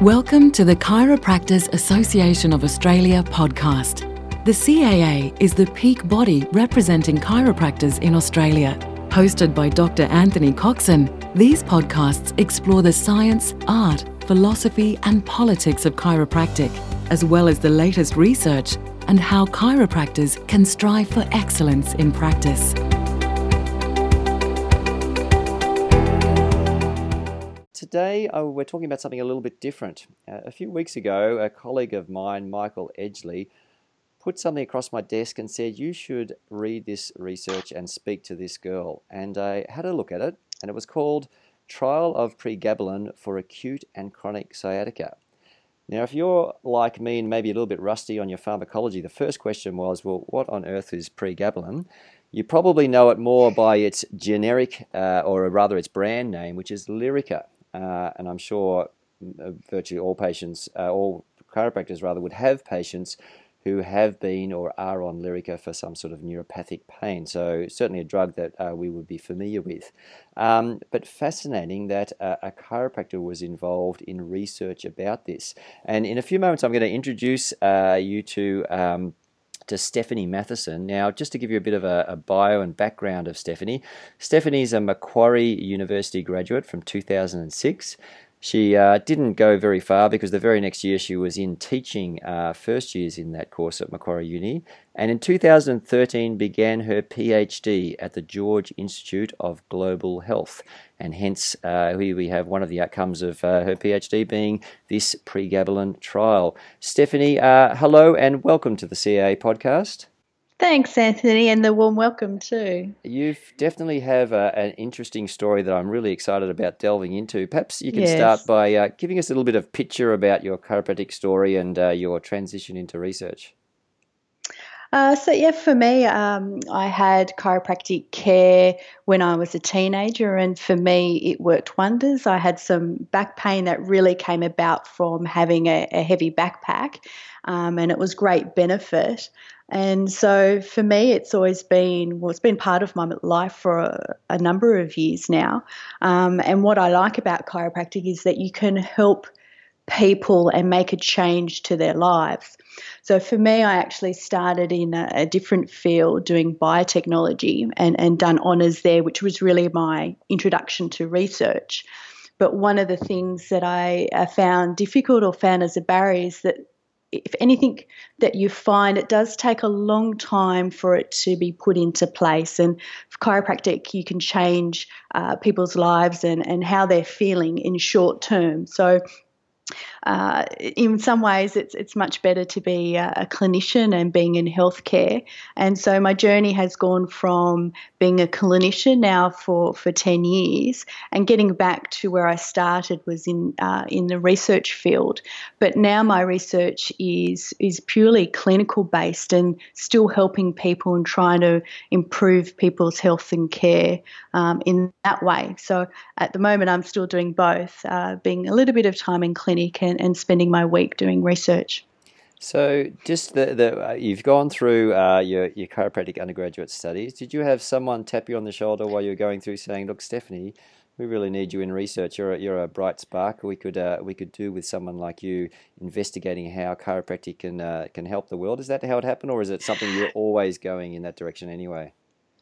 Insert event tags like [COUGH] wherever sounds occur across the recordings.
Welcome to the Chiropractors Association of Australia podcast. The CAA is the peak body representing chiropractors in Australia. Hosted by Dr. Anthony Coxon, these podcasts explore the science, art, philosophy, and politics of chiropractic, as well as the latest research and how chiropractors can strive for excellence in practice. Today, uh, we're talking about something a little bit different. Uh, a few weeks ago, a colleague of mine, Michael Edgley, put something across my desk and said, You should read this research and speak to this girl. And I had a look at it, and it was called Trial of Pregabalin for Acute and Chronic Sciatica. Now, if you're like me and maybe a little bit rusty on your pharmacology, the first question was, Well, what on earth is pregabalin? You probably know it more by its generic, uh, or rather its brand name, which is Lyrica uh, and I'm sure uh, virtually all patients, uh, all chiropractors rather, would have patients who have been or are on Lyrica for some sort of neuropathic pain. So certainly a drug that uh, we would be familiar with. Um, but fascinating that uh, a chiropractor was involved in research about this. And in a few moments, I'm going to introduce uh, you to. Um, to Stephanie Mathieson. Now, just to give you a bit of a, a bio and background of Stephanie, Stephanie's a Macquarie University graduate from 2006. She uh, didn't go very far because the very next year she was in teaching uh, first years in that course at Macquarie Uni, and in 2013 began her PhD at the George Institute of Global Health. And hence, uh, here we have one of the outcomes of uh, her PhD being this pregabalin trial. Stephanie, uh, hello and welcome to the CA podcast. Thanks, Anthony, and the warm welcome too. You definitely have a, an interesting story that I'm really excited about delving into. Perhaps you can Yes. start by uh, giving us a little bit of picture about your chiropractic story and uh, your transition into research. Uh, so, yeah, for me, um, I had chiropractic care when I was a teenager, and for me, it worked wonders. I had some back pain that really came about from having a, a heavy backpack, um, and it was great benefit. And so, for me, it's always been well, it's been part of my life for a, a number of years now. Um, and what I like about chiropractic is that you can help people and make a change to their lives. So for me, I actually started in a, a different field doing biotechnology and, and done honours there, which was really my introduction to research. But one of the things that I found difficult or found as a barrier is that if anything that you find, it does take a long time for it to be put into place. And for chiropractic, you can change uh, people's lives and, and how they're feeling in short term. So uh, in some ways, it's it's much better to be a, a clinician and being in healthcare. And so my journey has gone from being a clinician now for, for ten years and getting back to where I started was in uh, in the research field. But now my research is is purely clinical based and still helping people and trying to improve people's health and care um, in that way. So at the moment, I'm still doing both, uh, being a little bit of time in clinic and, and spending my week doing research. So, just the, the uh, you've gone through uh, your your chiropractic undergraduate studies. Did you have someone tap you on the shoulder while you were going through, saying, "Look, Stephanie, we really need you in research. You're a, you're a bright spark. We could uh, we could do with someone like you investigating how chiropractic can uh, can help the world." Is that how it happened, or is it something you're always going in that direction anyway?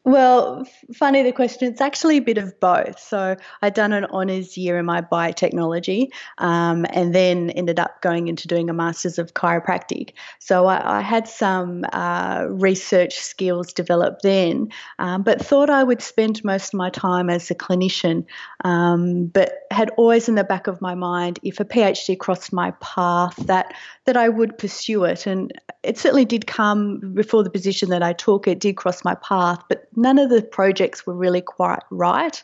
Well, funny the question. It's actually a bit of both. So I'd done an honours year in my biotechnology, um, and then ended up going into doing a masters of chiropractic. So I, I had some uh, research skills developed then, um, but thought I would spend most of my time as a clinician. Um, but had always in the back of my mind, if a PhD crossed my path, that that I would pursue it. And it certainly did come before the position that I took. It did cross my path, but none of the projects were really quite right.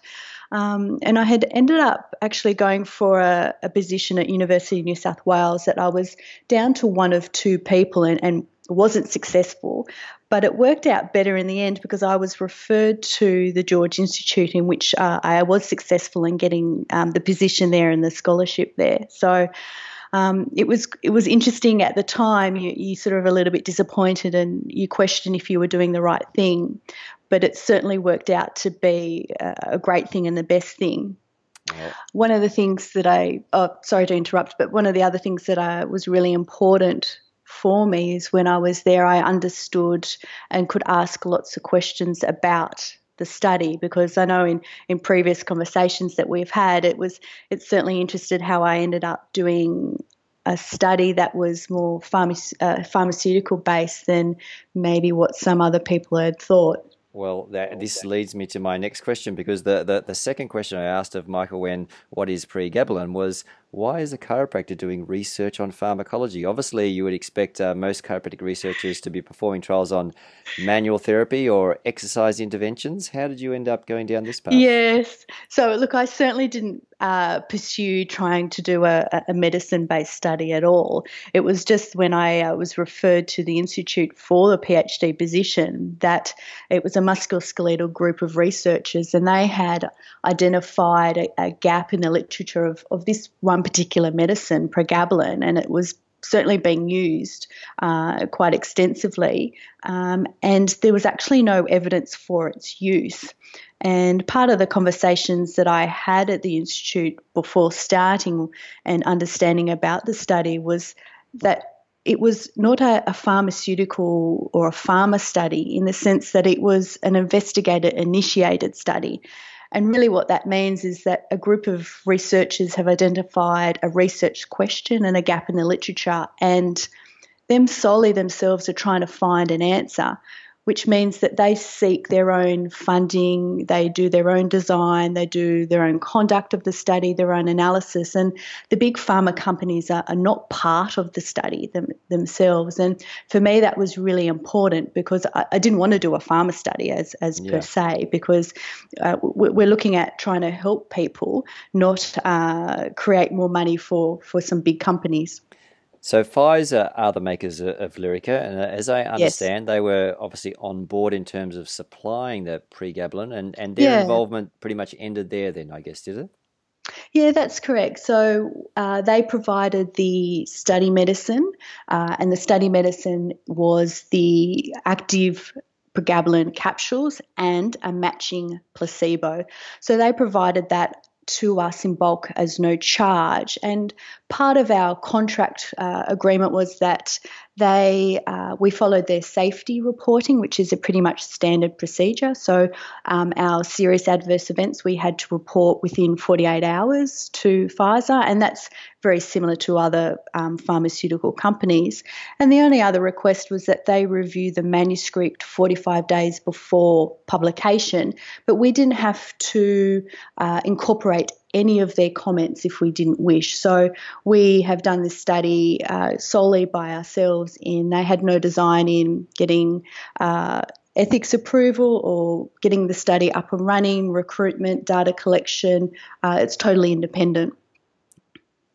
Um, and I had ended up actually going for a, a position at University of New South Wales that I was down to one of two people and, and wasn't successful. But it worked out better in the end because I was referred to the George Institute, in which uh, I was successful in getting um, the position there and the scholarship there. So um, it was it was interesting at the time. You you sort of a little bit disappointed and you question if you were doing the right thing, but it certainly worked out to be a, great thing and the best thing. one of the things that I, oh, sorry to interrupt, but one of the other things that I was really important for me is when I was there, I understood and could ask lots of questions about the study because I know in, in previous conversations that we've had, it was it certainly interested how I ended up doing a study that was more pharma, uh, pharmaceutical based than maybe what some other people had thought. Well, that, this leads me to my next question because the, the, the second question I asked of Michael when what is pregabalin was why is a chiropractor doing research on pharmacology? Obviously, you would expect uh, most chiropractic researchers to be performing trials on manual therapy or exercise interventions. How did you end up going down this path? Yes. So, look, I certainly didn't uh, pursue trying to do a, a medicine based study at all. It was just when I uh, was referred to the Institute for the PhD position that it was a musculoskeletal group of researchers and they had identified a, a gap in the literature of, of this one particular medicine, pregabalin, and it was certainly being used uh, quite extensively. Um, and there was actually no evidence for its use. And part of the conversations that I had at the Institute before starting and understanding about the study was that it was not a, a, pharmaceutical or a pharma study in the sense that it was an investigator initiated study. And really, what that means is that a group of researchers have identified a research question and a gap in the literature, and them solely themselves are trying to find an answer which means that they seek their own funding, they do their own design, they do their own conduct of the study, their own analysis. And the big pharma companies are, are not part of the study them, themselves. And for me, that was really important because I, I didn't want to do a pharma study as, as yeah. per se, because uh, we're looking at trying to help people, not uh, create more money for, for some big companies. So Pfizer are the makers of Lyrica, and uh, as I understand, yes. they were obviously on board in terms of supplying the pregabalin, and, and their yeah. involvement pretty much ended there. Then I guess did it? Yeah, that's correct. So uh, they provided the study medicine, uh, and the study medicine was the active pregabalin capsules and a matching placebo. So they provided that to us in bulk as no charge. And part of our contract uh, agreement was that they uh, we followed their safety reporting, which is a pretty much standard procedure. So um, our serious adverse events we had to report within 48 hours to Pfizer, and that's very similar to other um, pharmaceutical companies. And the only other request was that they review the manuscript 45 days before publication, but we didn't have to uh, incorporate any of their comments if we didn't wish. So we have done this study uh, solely by ourselves, and they had no design in getting. Uh, ethics approval or getting the study up and running, recruitment, data collection. Uh, it's totally independent.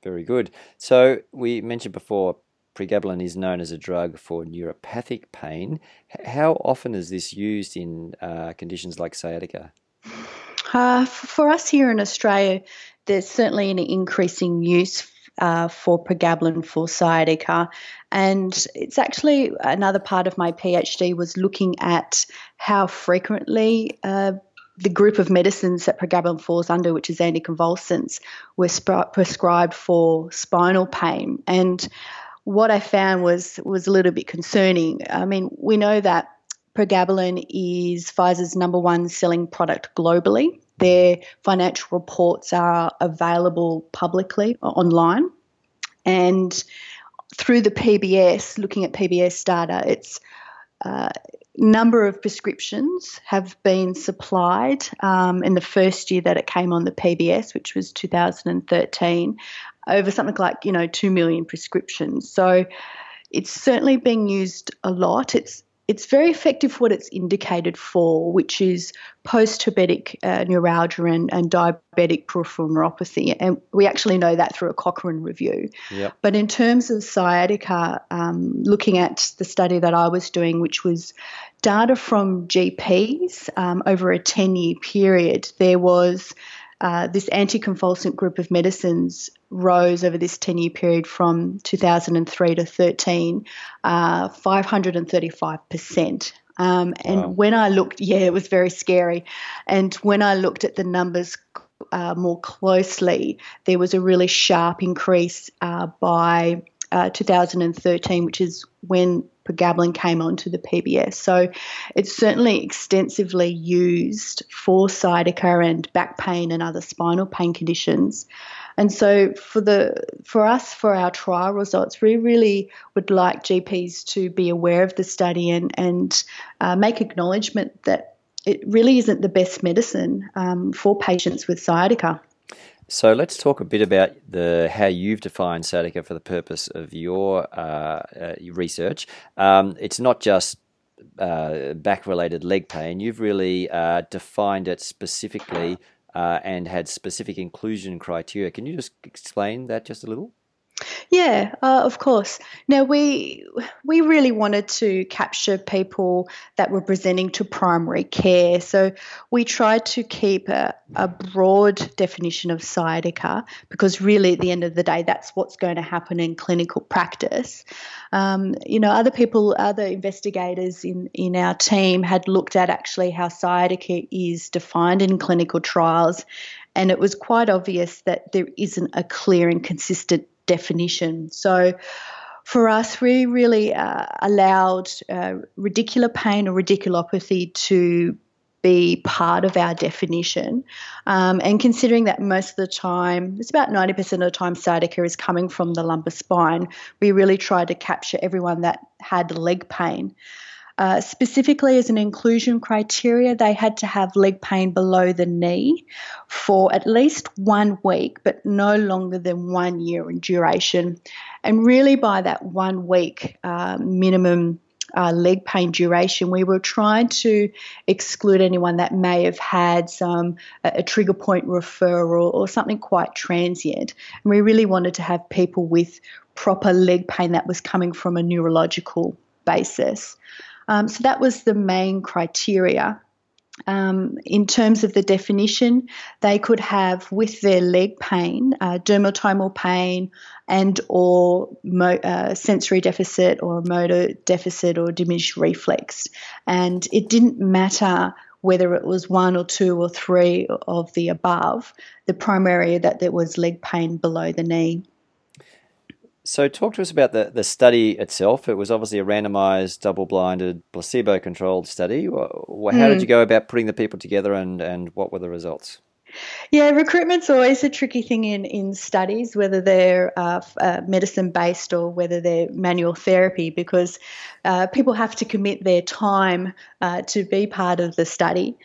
Very good. So we mentioned before pregabalin is known as a drug for neuropathic pain. How often is this used in uh, conditions like sciatica? Uh, for us here in Australia, there's certainly an increasing use uh, for pregabalin for sciatica. And it's actually another part of my PhD was looking at how frequently uh, the group of medicines that pregabalin falls under, which is anticonvulsants, were sp- prescribed for spinal pain. And what I found was was a little bit concerning. I mean, we know that pregabalin is Pfizer's number one selling product globally. Their financial reports are available publicly online. And through the PBS, looking at PBS data, its uh, number of prescriptions have been supplied um, in the first year that it came on the PBS, which was 2013, over something like you know two million prescriptions. So it's certainly being used a lot. It's it's very effective for what it's indicated for, which is post herpetic uh, neuralgia and, and, diabetic peripheral neuropathy. And we actually know that through a Cochrane review. Yep. But in terms of sciatica, um, looking at the study that I was doing, which was data from GPs um, over a 10 year period, there was uh, this anticonvulsant group of medicines rose over this 10 year period from 2003 to 13, uh, 535%. Um, and wow. when I looked, yeah, it was very scary. And when I looked at the numbers uh, more closely, there was a really sharp increase uh, by uh, 2013, which is when pregabalin came onto the PBS. So it's certainly extensively used for sciatica and back pain and other spinal pain conditions. And so for the for us for our trial results, we really would like GPs to be aware of the study and and uh, make acknowledgement that it really isn't the best medicine um, for patients with sciatica. So let's talk a bit about the how you've defined sciatica for the purpose of your uh, uh, research. Um, it's not just uh, back-related leg pain. You've really uh, defined it specifically uh, and had specific inclusion criteria. Can you just explain that just a little? Yeah, uh, of course. Now we we really wanted to capture people that were presenting to primary care, so we tried to keep a, a broad definition of sciatica because really, at the end of the day, that's what's going to happen in clinical practice. Um, you know, other people, other investigators in in our team had looked at actually how sciatica is defined in clinical trials, and it was quite obvious that there isn't a clear and consistent definition. So for us, we really uh, allowed uh, radicular pain or radiculopathy to be part of our definition. Um, and considering that most of the time, it's about 90% of the time, sciatica is coming from the lumbar spine, we really tried to capture everyone that had leg pain. Uh, specifically, as an inclusion criteria, they had to have leg pain below the knee for at least one week, but no longer than one year in duration. And really, by that one week uh, minimum uh, leg pain duration, we were trying to exclude anyone that may have had some a, a trigger point referral or something quite transient. And we really wanted to have people with proper leg pain that was coming from a neurological basis. Um, so that was the main criteria. Um, in terms of the definition, they could have with their leg pain, uh, dermatomal pain, and or mo- uh, sensory deficit or motor deficit or diminished reflex, and it didn't matter whether it was one or two or three of the above. The primary that there was leg pain below the knee. So, talk to us about the, the study itself. It was obviously a randomized, double blinded, placebo controlled study. How mm. did hmm. you go about putting the people together and, and what were the results? Yeah, recruitment's always a tricky thing in, in studies, whether they're uh, uh, medicine based or whether they're manual therapy, because uh, people have to commit their time uh, to be part of the study.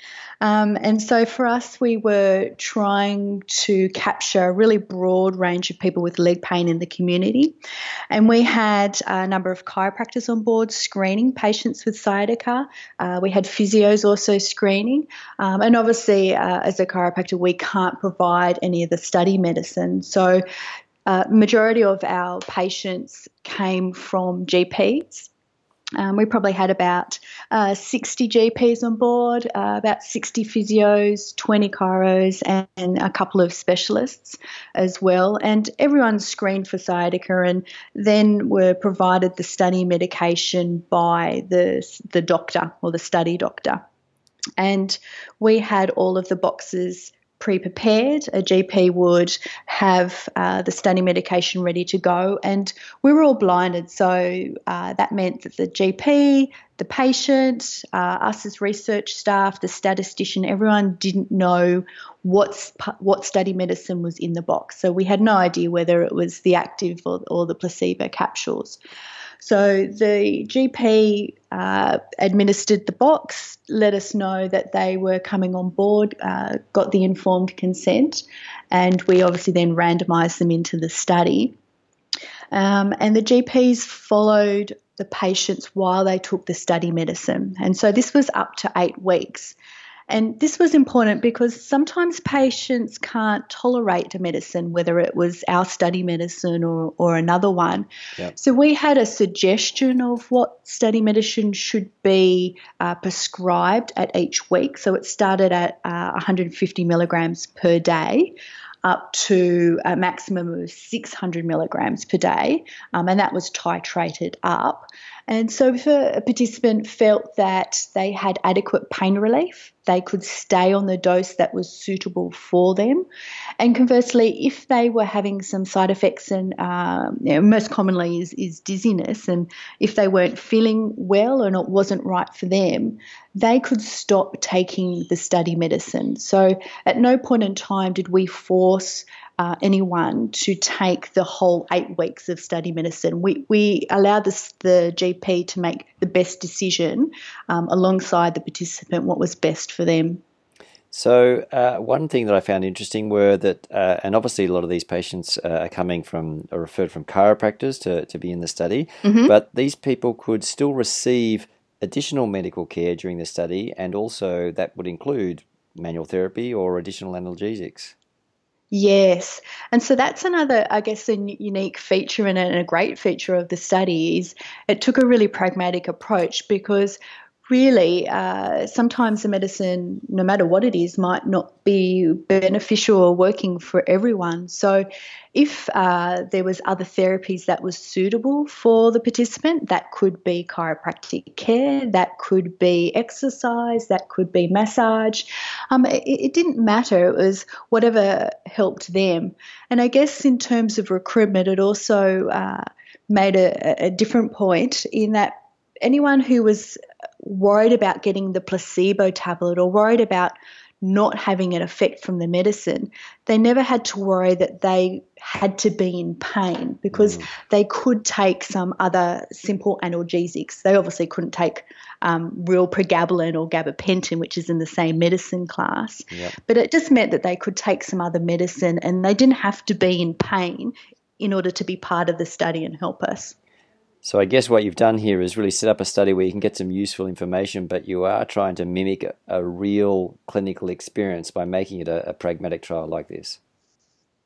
Um, and so for us, we were trying to capture a really broad range of people with leg pain in the community. And we had a number of chiropractors on board screening patients with sciatica. Uh, we had physios also screening. Um, and obviously, uh, as a chiropractor, we can't provide any of the study medicine. So uh, majority of our patients came from GPs um, we probably had about uh, 60 GPs on board, uh, about 60 physios, 20 chiros, and, and, a couple of specialists as well. And everyone screened for sciatica and then were provided the study medication by the, the doctor or the study doctor. And we had all of the boxes pre prepared. A GP would have uh, the study medication ready to go, and we were all blinded. So uh, that meant that the GP, the patient, uh, us as research staff, the statistician, everyone didn't know what's, what study medicine was in the box. So we had no idea whether it was the active or, or the placebo capsules. So the GP uh, administered the box, let us know that they were coming on board, uh, got the informed consent, and we obviously then randomised them into the study. Um, and the GPs followed the patients while they took the study medicine. And so this was up to eight weeks. And this was important because sometimes patients can't tolerate a medicine, whether it was our study medicine or, or another one. Yep. So we had a suggestion of what study medicine should be uh, prescribed at each week. So it started at uh, 150 milligrams per day. up to a maximum of 600 milligrams per day, um, and that was titrated up. And so, if a, participant felt that they had adequate pain relief, they could stay on the dose that was suitable for them. And conversely, if they were having some side effects, and um, you know, most commonly is, is dizziness, and if they weren't feeling well and it wasn't right for them, they could stop taking the study medicine. So, at no point in time did we force uh, anyone to take the whole eight weeks of study medicine. We, we allow this, the GP to make the best decision um, alongside the participant what was best for them. So, uh, one thing that I found interesting were that, uh, and obviously a lot of these patients uh, are coming from, are referred from chiropractors to, to be in the study, mm-hmm. but these people could still receive additional medical care during the study, and also that would include manual therapy or additional analgesics. Yes. And so that's another, I guess, a unique feature and a great feature of the study is it took a really pragmatic approach because really, uh, sometimes the medicine, no matter what it is, might not be beneficial or working for everyone. So, if uh, there was other therapies that was suitable for the participant, that could be chiropractic care, that could be exercise, that could be massage. Um, it, it didn't matter. It was whatever helped them. And I guess in terms of recruitment, it also uh, made a, a different point in that anyone who was worried about getting the placebo tablet or worried about not having an effect from the medicine, they never had to worry that they had to be in pain because mm. they could take some other simple analgesics. They obviously couldn't take um, real pregabalin or gabapentin, which is in the same medicine class. Yep. But it just meant that they could take some other medicine and they didn't have to be in pain in order to be part of the study and help us. So I guess what you've done here is really set up a study where you can get some useful information, but you are trying to mimic a, real clinical experience by making it a, a, pragmatic trial like this.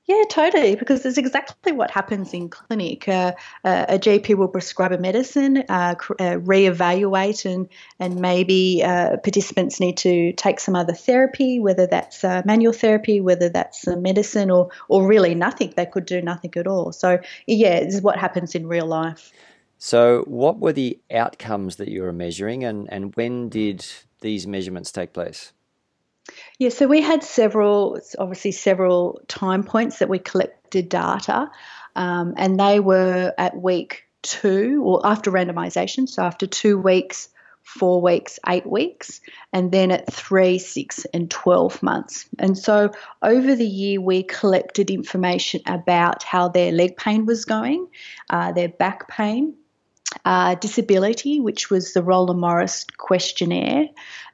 Yeah, totally, because it's exactly what happens in clinic. Uh, uh, a GP will prescribe a medicine, uh, uh, reevaluate, and and maybe uh, participants need to take some other therapy, whether that's uh, manual therapy, whether that's medicine, or or really nothing. They could do nothing at all. So yeah, this is what happens in real life. So, what were the outcomes that you were measuring, and, and when did these measurements take place? Yeah, so we had several, obviously, several time points that we collected data, um, and they were at week two or after randomization, so after two weeks, four weeks, eight weeks, and then at three, six, and 12 months. And so over the year, we collected information about how their leg pain was going, uh, their back pain, uh, disability, which was the Roland Morris questionnaire,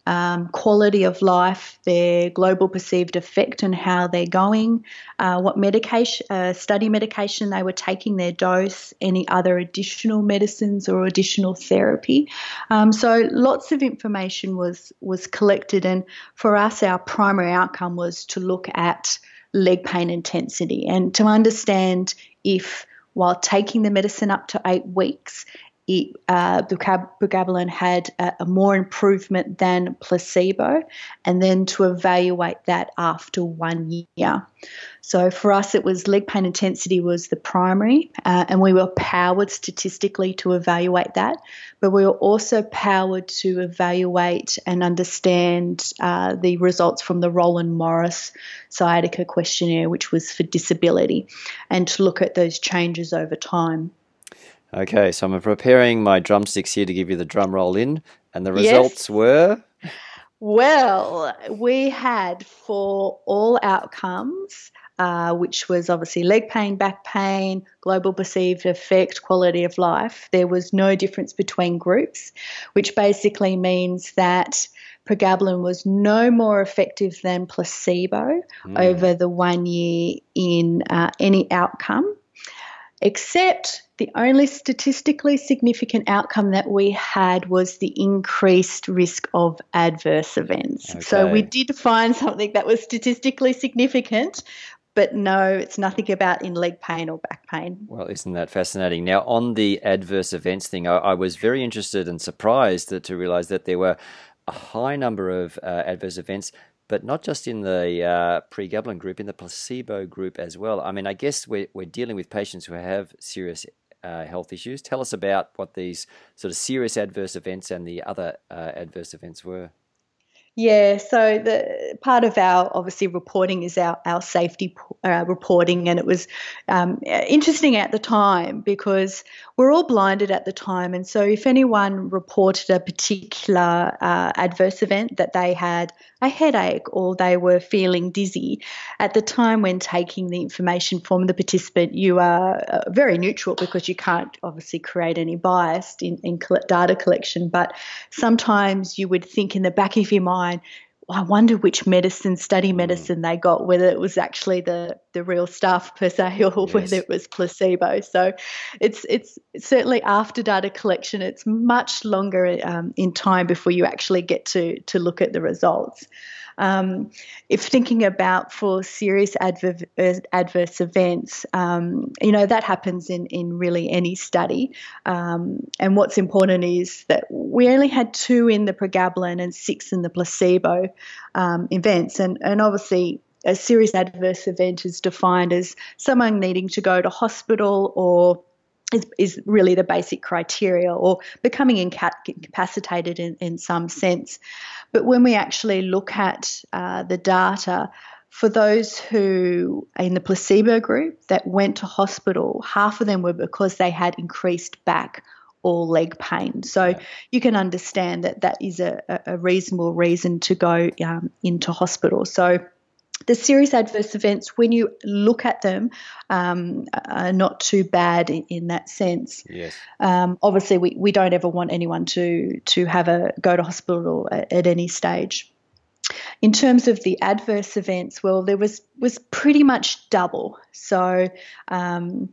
um, quality of life, their global perceived effect, and how they're going, uh, what medication, uh, study medication they were taking, their dose, any other additional medicines or additional therapy. Um, so lots of information was was collected, and for us, our primary outcome was to look at leg pain intensity and to understand if while taking the medicine up to eight weeks, it, uh, had a, a, more improvement than placebo, and then to evaluate that after one year. So for us, it was leg pain intensity was the primary, uh, and we were powered statistically to evaluate that, but we were also powered to evaluate and understand uh, the results from the Roland Morris sciatica questionnaire, which was for disability, and to look at those changes over time. Okay, so I'm preparing my drumsticks here to give you the drum roll in, and the results yes. were. Well, we had for all outcomes, uh, which was obviously leg pain, back pain, global perceived effect, quality of life, there was no difference between groups, which basically means that pregabalin was no more effective than placebo mm. over the one year in uh, any outcome except the only statistically significant outcome that we had was the increased risk of adverse events. Okay. So we did find something that was statistically significant, but no, it's nothing about in leg pain or back pain. Well, isn't that fascinating? Now, on the adverse events thing, I, I was very interested and surprised to, to realize that there were a high number of uh, adverse events but not just in the uh, pregabalin group, in the placebo group as well. I mean, I guess we're, we're dealing with patients who have serious uh, health issues. Tell us about what these sort of serious adverse events and the other uh, adverse events were. Yeah, so the part of our obviously reporting is our our safety uh, reporting, and it was um, interesting at the time because we're all blinded at the time, and so if anyone reported a particular uh, adverse event that they had a headache or they were feeling dizzy, at the time when taking the information from the participant, you are uh, very neutral because you can't obviously create any bias in, in data collection, but sometimes you would think in the back of your mind I wonder which medicine, study hmm. medicine they got, whether it was actually the, the real stuff per se [LAUGHS] or yes. whether it was placebo. So it's, it's certainly after data collection, it's much longer um, in time before you actually get to, to look at the results. Um, if thinking about for serious adver- adverse events, um, you know, that happens in, in really any study. Um, and what's important is that we only had two in the pregabalin and six in the placebo um, events. And, and obviously, a serious adverse event is defined as someone needing to go to hospital or is, is really the basic criteria or becoming incapacitated in, in some sense. But when we actually look at uh, the data, for those who in the placebo group that went to hospital, half of them were because they had increased back or leg pain. So yeah. you can understand that that is a, a reasonable reason to go um, into hospital. So the serious adverse events, when you look at them, um, are not too bad in, in that sense. Yes. Um, obviously, we, we don't ever want anyone to to have a go to hospital at, at any stage. In terms of the adverse events, well, there was was pretty much double. So, um,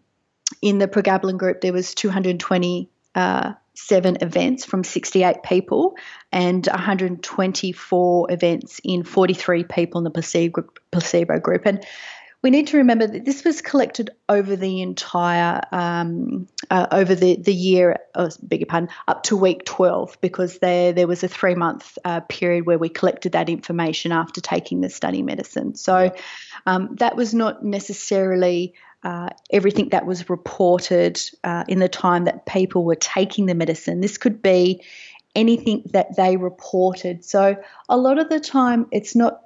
in the pregabalin group, there was 220 uh, seven events from 68 people and 124 events in 43 people in the placebo, placebo group. And we need to remember that this was collected over the entire um, uh, over the the year. Oh, beg your pardon, up to week 12, because there there was a three month uh, period where we collected that information after taking the study medicine. So um, that was not necessarily uh, everything that was reported uh, in the time that people were taking the medicine. This could be anything that they reported. So, a lot of the time, it's not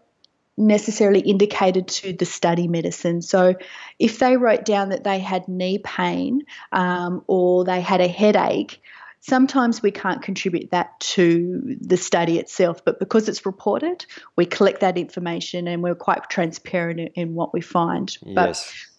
necessarily indicated to the study medicine. So, if they wrote down that they had knee pain um, or they had a headache, sometimes we can't contribute that to the study itself, but because it's reported, we collect that information and we're quite transparent in, what we find. Yes. But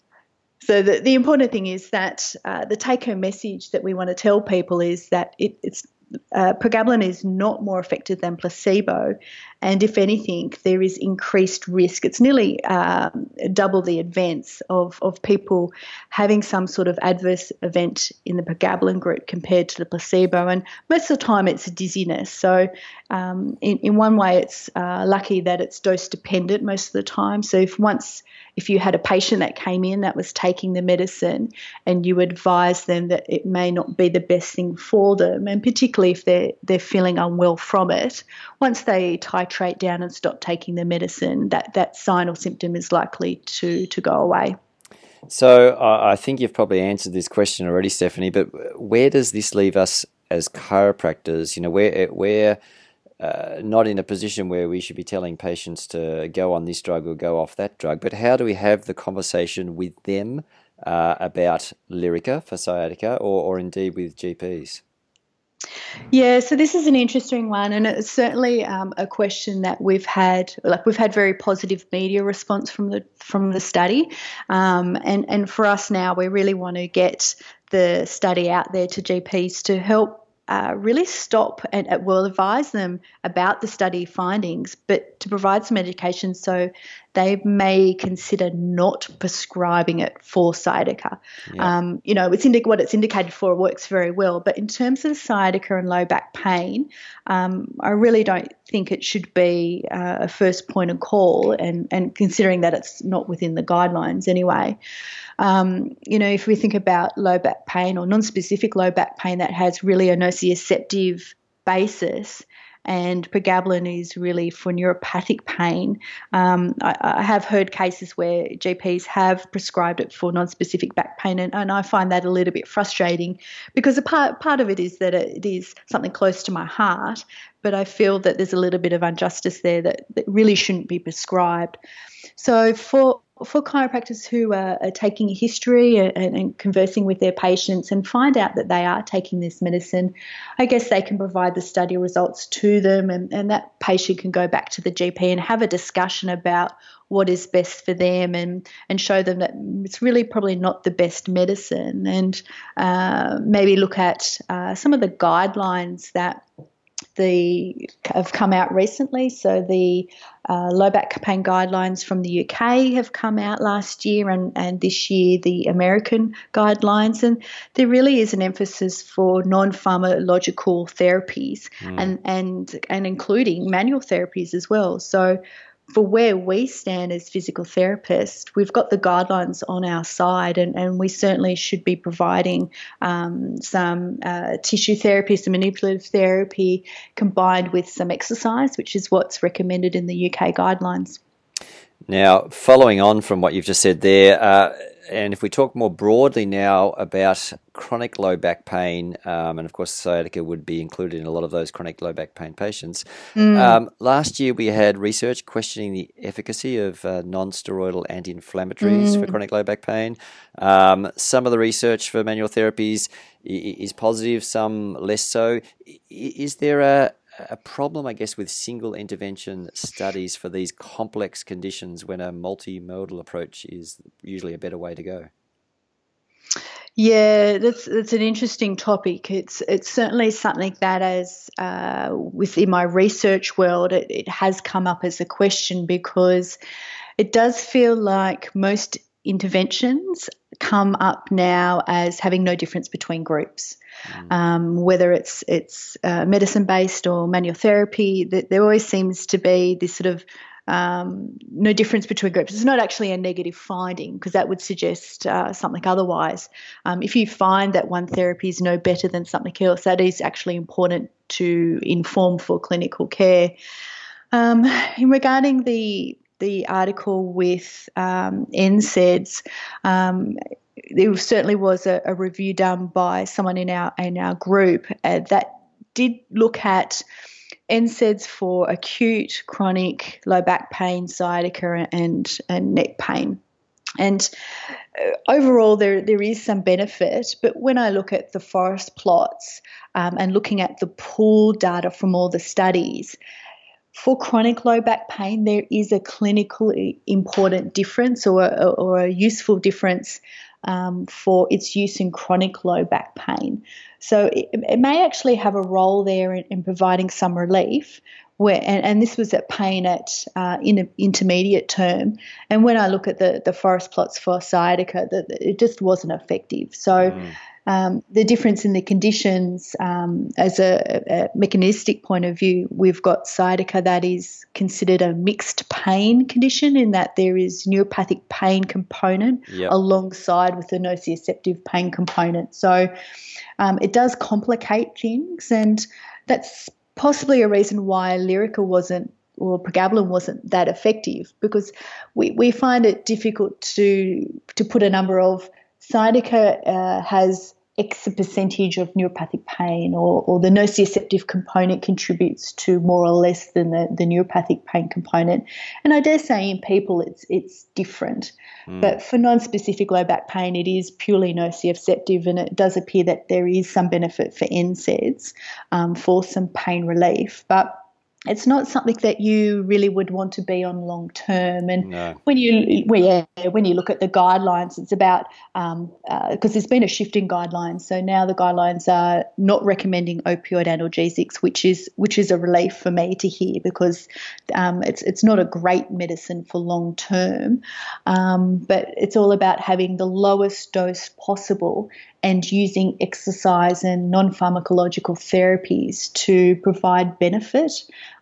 so the, the important thing is that uh, the take home message that we want to tell people is that it, it's uh, pregabalin is not more effective than placebo, and if anything, there is increased risk. It's nearly um, double the events of, of people having some sort of adverse event in the pregabalin group compared to the placebo, and most of the time it's dizziness. So, um, in, in one way, it's uh, lucky that it's dose dependent most of the time. So, if once if you had a patient that came in that was taking the medicine and you advise them that it may not be the best thing for them, and particularly if they're they're feeling unwell from it, once they titrate down and stop taking the medicine, that that sign or symptom is likely to to go away. So uh, I think you've probably answered this question already, Stephanie. But where does this leave us as chiropractors? You know, where where uh, not in a position where we should be telling patients to go on this drug or go off that drug, but how do we have the conversation with them uh, about Lyrica for sciatica or, or indeed with GPs? Yeah, so this is an interesting one, and it's certainly um, a question that we've had. Like we've had very positive media response from the from the study, um, and and for us now, we really want to get the study out there to GPs to help uh, really stop and uh, will advise them about the study findings, but to provide some education so they may consider not prescribing it for sciatica. Yeah. Um, you know, it's indi- what it's indicated for works very well, but in terms of sciatica and low back pain, um, I really don't think it should be uh, a first point of call, and, and considering that it's not within the guidelines anyway. Um, you know, if we think about low back pain or non-specific low back pain that has really a nociceptive basis, and pregabalin is really for neuropathic pain. Um, I, I, have heard cases where GPs have prescribed it for non-specific back pain, and, and I find that a little bit frustrating because a part part of it is that it is something close to my heart, but I feel that there's a little bit of injustice there that, that really shouldn't be prescribed. So for for chiropractors who are, are taking a history and, and, conversing with their patients and find out that they are taking this medicine, I guess they can provide the study results to them, and, and that patient can go back to the GP and have a discussion about what is best for them and, and show them that it's really probably not the best medicine, and uh, maybe look at uh, some of the guidelines that the have come out recently. So the uh, low back pain guidelines from the UK have come out last year, and, and this year the American guidelines. And there really is an emphasis for non-pharmacological therapies, mm. and and and including manual therapies as well. So for where we stand as physical therapists, we've got the guidelines on our side, and, and we certainly should be providing um, some uh, tissue therapy, some manipulative therapy combined with some exercise, which is what's recommended in the UK guidelines. Now, following on from what you've just said there, uh, and if we talk more broadly now about chronic low back pain, um, and of course sciatica would be included in a lot of those chronic low back pain patients. Mm. Um, last year we had research questioning the efficacy of uh, non-steroidal anti-inflammatories mm. for chronic low back pain. Um, some of the research for manual therapies is positive, some less so. Is there a a problem, I guess, with single intervention studies for these complex conditions when a multimodal approach is usually a better way to go? Yeah, that's that's an interesting topic. It's it's certainly something that, as uh, within my research world, it, it has come up as a question because it does feel like most interventions come up now as having no difference between groups. Mm. Um, whether it's it's uh, medicine based or manual therapy, that there always seems to be this sort of um, no difference between groups. It's not actually a negative finding because that would suggest uh, something otherwise. Um, if you find that one therapy is no better than something else, that is actually important to inform for clinical care. Um, regarding the the article with um, NSAIDs, um, there certainly was a, a, review done by someone in our in our group uh, that did look at NSAIDs for acute, chronic, low back pain, sciatica, and and neck pain. And uh, overall, there there is some benefit. But when I look at the forest plots um, and looking at the pool data from all the studies, for chronic low back pain, there is a clinically important difference or, or a useful difference um, for its use in chronic low back pain. So it, it may actually have a role there in, in providing some relief. Where, and, and, this was at pain at uh, in an intermediate term. And when I look at the, the forest plots for sciatica, the, it just wasn't effective. So mm um, the difference in the conditions um, as a, a, mechanistic point of view, we've got sciatica that is considered a mixed pain condition in that there is neuropathic pain component yep. alongside with the nociceptive pain component. So um, it does complicate things, and that's possibly a reason why Lyrica wasn't or pregabalin wasn't that effective because we, we find it difficult to to put a number of sciatica uh, has X percentage of neuropathic pain or, or the nociceptive component contributes to more or less than the, the neuropathic pain component. And I dare say in people it's it's different. Mm. But for non-specific low back pain, it is purely nociceptive and it does appear that there is some benefit for NSAIDs um, for some pain relief. But it's not something that you really would want to be on long term. And no. when you well, yeah, when you look at the guidelines, it's about because um, uh, there's been a shift in guidelines. So now the guidelines are not recommending opioid analgesics, which is which is a relief for me to hear because um, it's it's not a great medicine for long term, um, but it's all about having the lowest dose possible and using exercise and non pharmacological therapies to provide benefit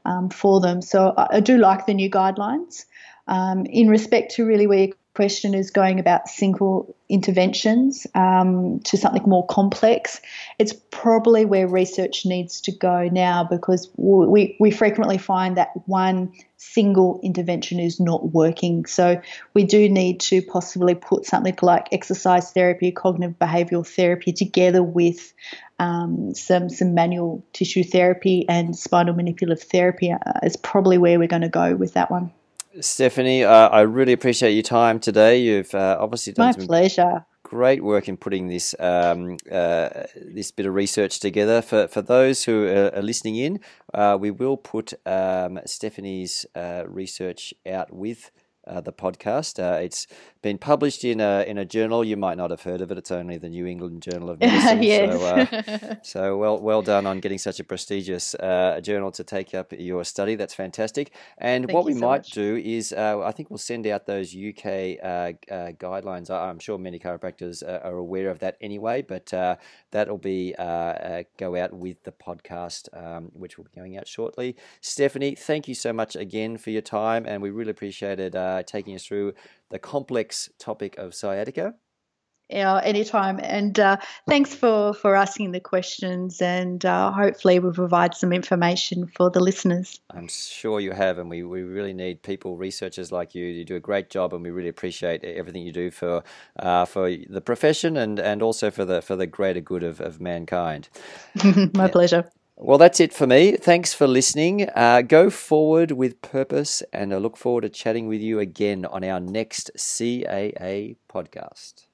um, for them. So I, I, do like the new guidelines. Um, in respect to really where question is going about single interventions um, to something more complex, it's probably where research needs to go now because we, we frequently find that one single intervention is not working. So we do need to possibly put something like exercise therapy, cognitive behavioral therapy together with um, some some manual tissue therapy and spinal manipulative therapy uh, is probably where we're going to go with that one. Stephanie, uh, I really appreciate your time today. You've uh, obviously done my pleasure. Great work in putting this um, uh, this bit of research together. For for those who are, listening in, uh, we will put um, Stephanie's uh, research out with uh, the podcast. Uh, it's been published in a in a journal. You might not have heard of it. It's only the New England Journal of [LAUGHS] Medicine. yes. So, uh, so, well well done on getting such a prestigious uh, journal to take up your study. That's fantastic. And Thank what we so might much. do is, uh, I think we'll send out those UK uh, guidelines. I'm sure many chiropractors are aware of that anyway, but that'll be go out with the podcast, um, which will be going out shortly. Stephanie, thank you so much again for your time, and we really appreciated uh, taking us through the complex topic of sciatica. Yeah, anytime. And uh, thanks for, for asking the questions, and uh, hopefully, we'll provide some information for the listeners. I'm sure you have, and we, we really need people, researchers like you. You do a great job, and we really appreciate everything you do for uh, for the profession and, and also for the for the greater good of, of mankind. [LAUGHS] My pleasure. Well, that's it for me. Thanks for listening. Uh, go forward with purpose, and I look forward to chatting with you again on our next CAA podcast.